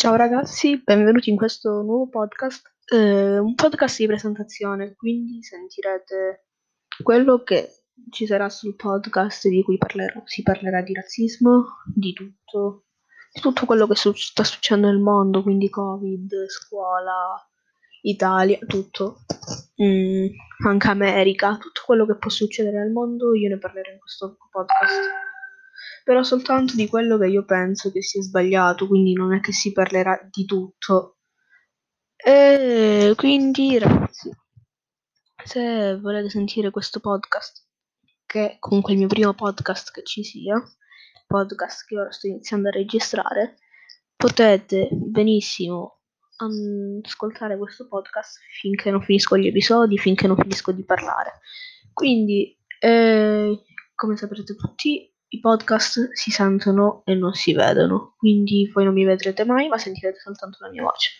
Ciao ragazzi, benvenuti in questo nuovo podcast, eh, un podcast di presentazione, quindi sentirete quello che ci sarà sul podcast di cui parlerò. Si parlerà di razzismo, di tutto, di tutto quello che su- sta succedendo nel mondo, quindi Covid, scuola, Italia, tutto, Mm, anche America, tutto quello che può succedere nel mondo, io ne parlerò in questo podcast però soltanto di quello che io penso che sia sbagliato, quindi non è che si parlerà di tutto. E quindi ragazzi, se volete sentire questo podcast, che è comunque il mio primo podcast che ci sia, podcast che ora sto iniziando a registrare, potete benissimo ascoltare questo podcast finché non finisco gli episodi, finché non finisco di parlare. Quindi, eh, come saprete tutti, i podcast si sentono e non si vedono, quindi voi non mi vedrete mai, ma sentirete soltanto la mia voce.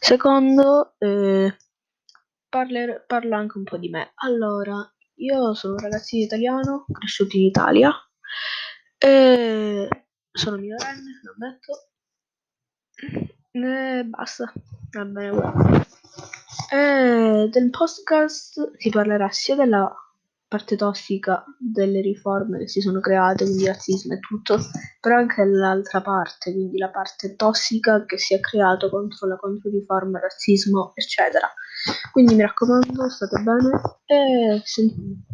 Secondo, eh, parler- parla anche un po' di me. Allora, io sono un ragazzino italiano, cresciuto in Italia, e sono minorenne, lo ammetto, e basta, va bene. E del podcast si parlerà sia della parte tossica delle riforme che si sono create, quindi razzismo e tutto, però anche l'altra parte, quindi la parte tossica che si è creata contro la controriforma, razzismo, eccetera. Quindi mi raccomando, state bene e sentite.